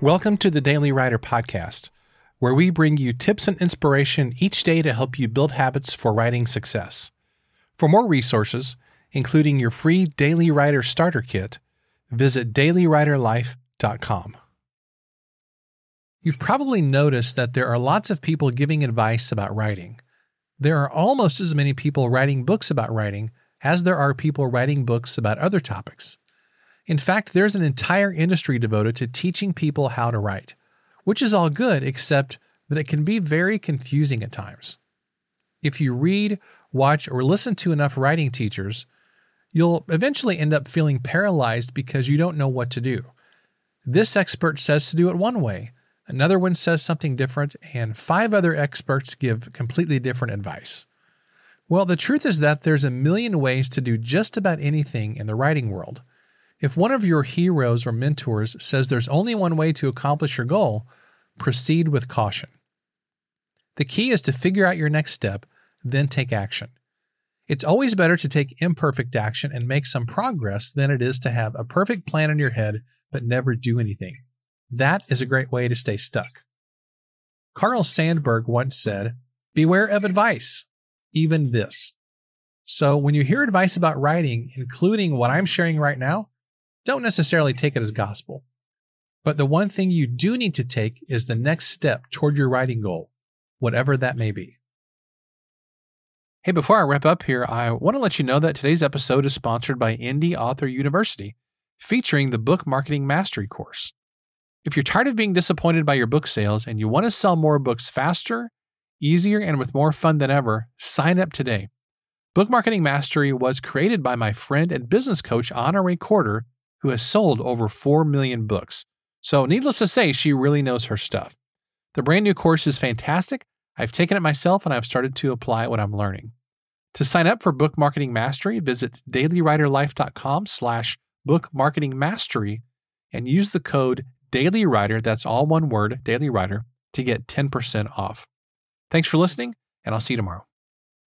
Welcome to the Daily Writer Podcast, where we bring you tips and inspiration each day to help you build habits for writing success. For more resources, including your free Daily Writer Starter Kit, visit dailywriterlife.com. You've probably noticed that there are lots of people giving advice about writing. There are almost as many people writing books about writing as there are people writing books about other topics. In fact, there's an entire industry devoted to teaching people how to write, which is all good, except that it can be very confusing at times. If you read, watch, or listen to enough writing teachers, you'll eventually end up feeling paralyzed because you don't know what to do. This expert says to do it one way, another one says something different, and five other experts give completely different advice. Well, the truth is that there's a million ways to do just about anything in the writing world. If one of your heroes or mentors says there's only one way to accomplish your goal, proceed with caution. The key is to figure out your next step, then take action. It's always better to take imperfect action and make some progress than it is to have a perfect plan in your head but never do anything. That is a great way to stay stuck. Carl Sandburg once said, Beware of advice, even this. So when you hear advice about writing, including what I'm sharing right now, don't necessarily take it as gospel. But the one thing you do need to take is the next step toward your writing goal, whatever that may be. Hey, before I wrap up here, I want to let you know that today's episode is sponsored by Indie Author University, featuring the Book Marketing Mastery course. If you're tired of being disappointed by your book sales and you want to sell more books faster, easier, and with more fun than ever, sign up today. Book Marketing Mastery was created by my friend and business coach, Ray Corder, who has sold over 4 million books. So, needless to say, she really knows her stuff. The brand new course is fantastic. I've taken it myself and I've started to apply what I'm learning. To sign up for Book Marketing Mastery, visit dailywriterlife.com slash book marketing mastery and use the code dailywriter, that's all one word, dailywriter, to get 10% off. Thanks for listening, and I'll see you tomorrow.